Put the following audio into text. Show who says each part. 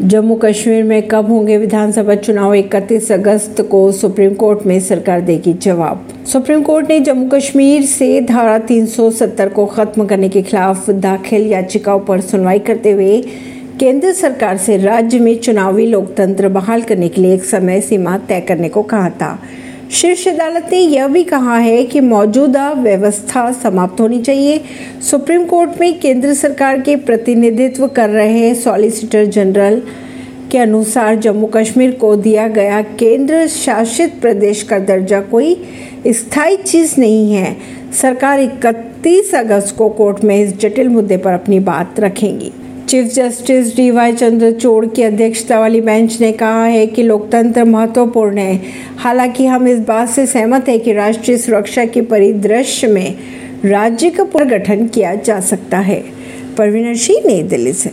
Speaker 1: जम्मू कश्मीर में कब होंगे विधानसभा चुनाव? 31 अगस्त को सुप्रीम कोर्ट में सरकार देगी जवाब। सुप्रीम कोर्ट ने जम्मू कश्मीर से धारा 370 को खत्म करने के खिलाफ दाखिल याचिकाओं पर सुनवाई करते हुए केंद्र सरकार से राज्य में चुनावी लोकतंत्र बहाल करने के लिए एक समय सीमा तय करने को कहा था। शीर्ष अदालत ने यह भी कहा है कि मौजूदा व्यवस्था समाप्त होनी चाहिए। सुप्रीम कोर्ट में केंद्र सरकार के प्रतिनिधित्व कर रहे सॉलिसिटर जनरल के अनुसार जम्मू कश्मीर को दिया गया केंद्र शासित प्रदेश का दर्जा कोई स्थायी चीज़ नहीं है। सरकार 31 अगस्त को कोर्ट में इस जटिल मुद्दे पर अपनी बात रखेंगी। Chief justice D Y Chandrachud की अध्यक्षता वाली बेंच ने कहा है कि लोकतंत्र महत्वपूर्ण है। हालाँकि हम इस बात से सहमत हैं कि राष्ट्रीय सुरक्षा के परिदृश्य में राज्य का पुनर्गठन किया जा सकता है। परवीन सिंह, नई दिल्ली से।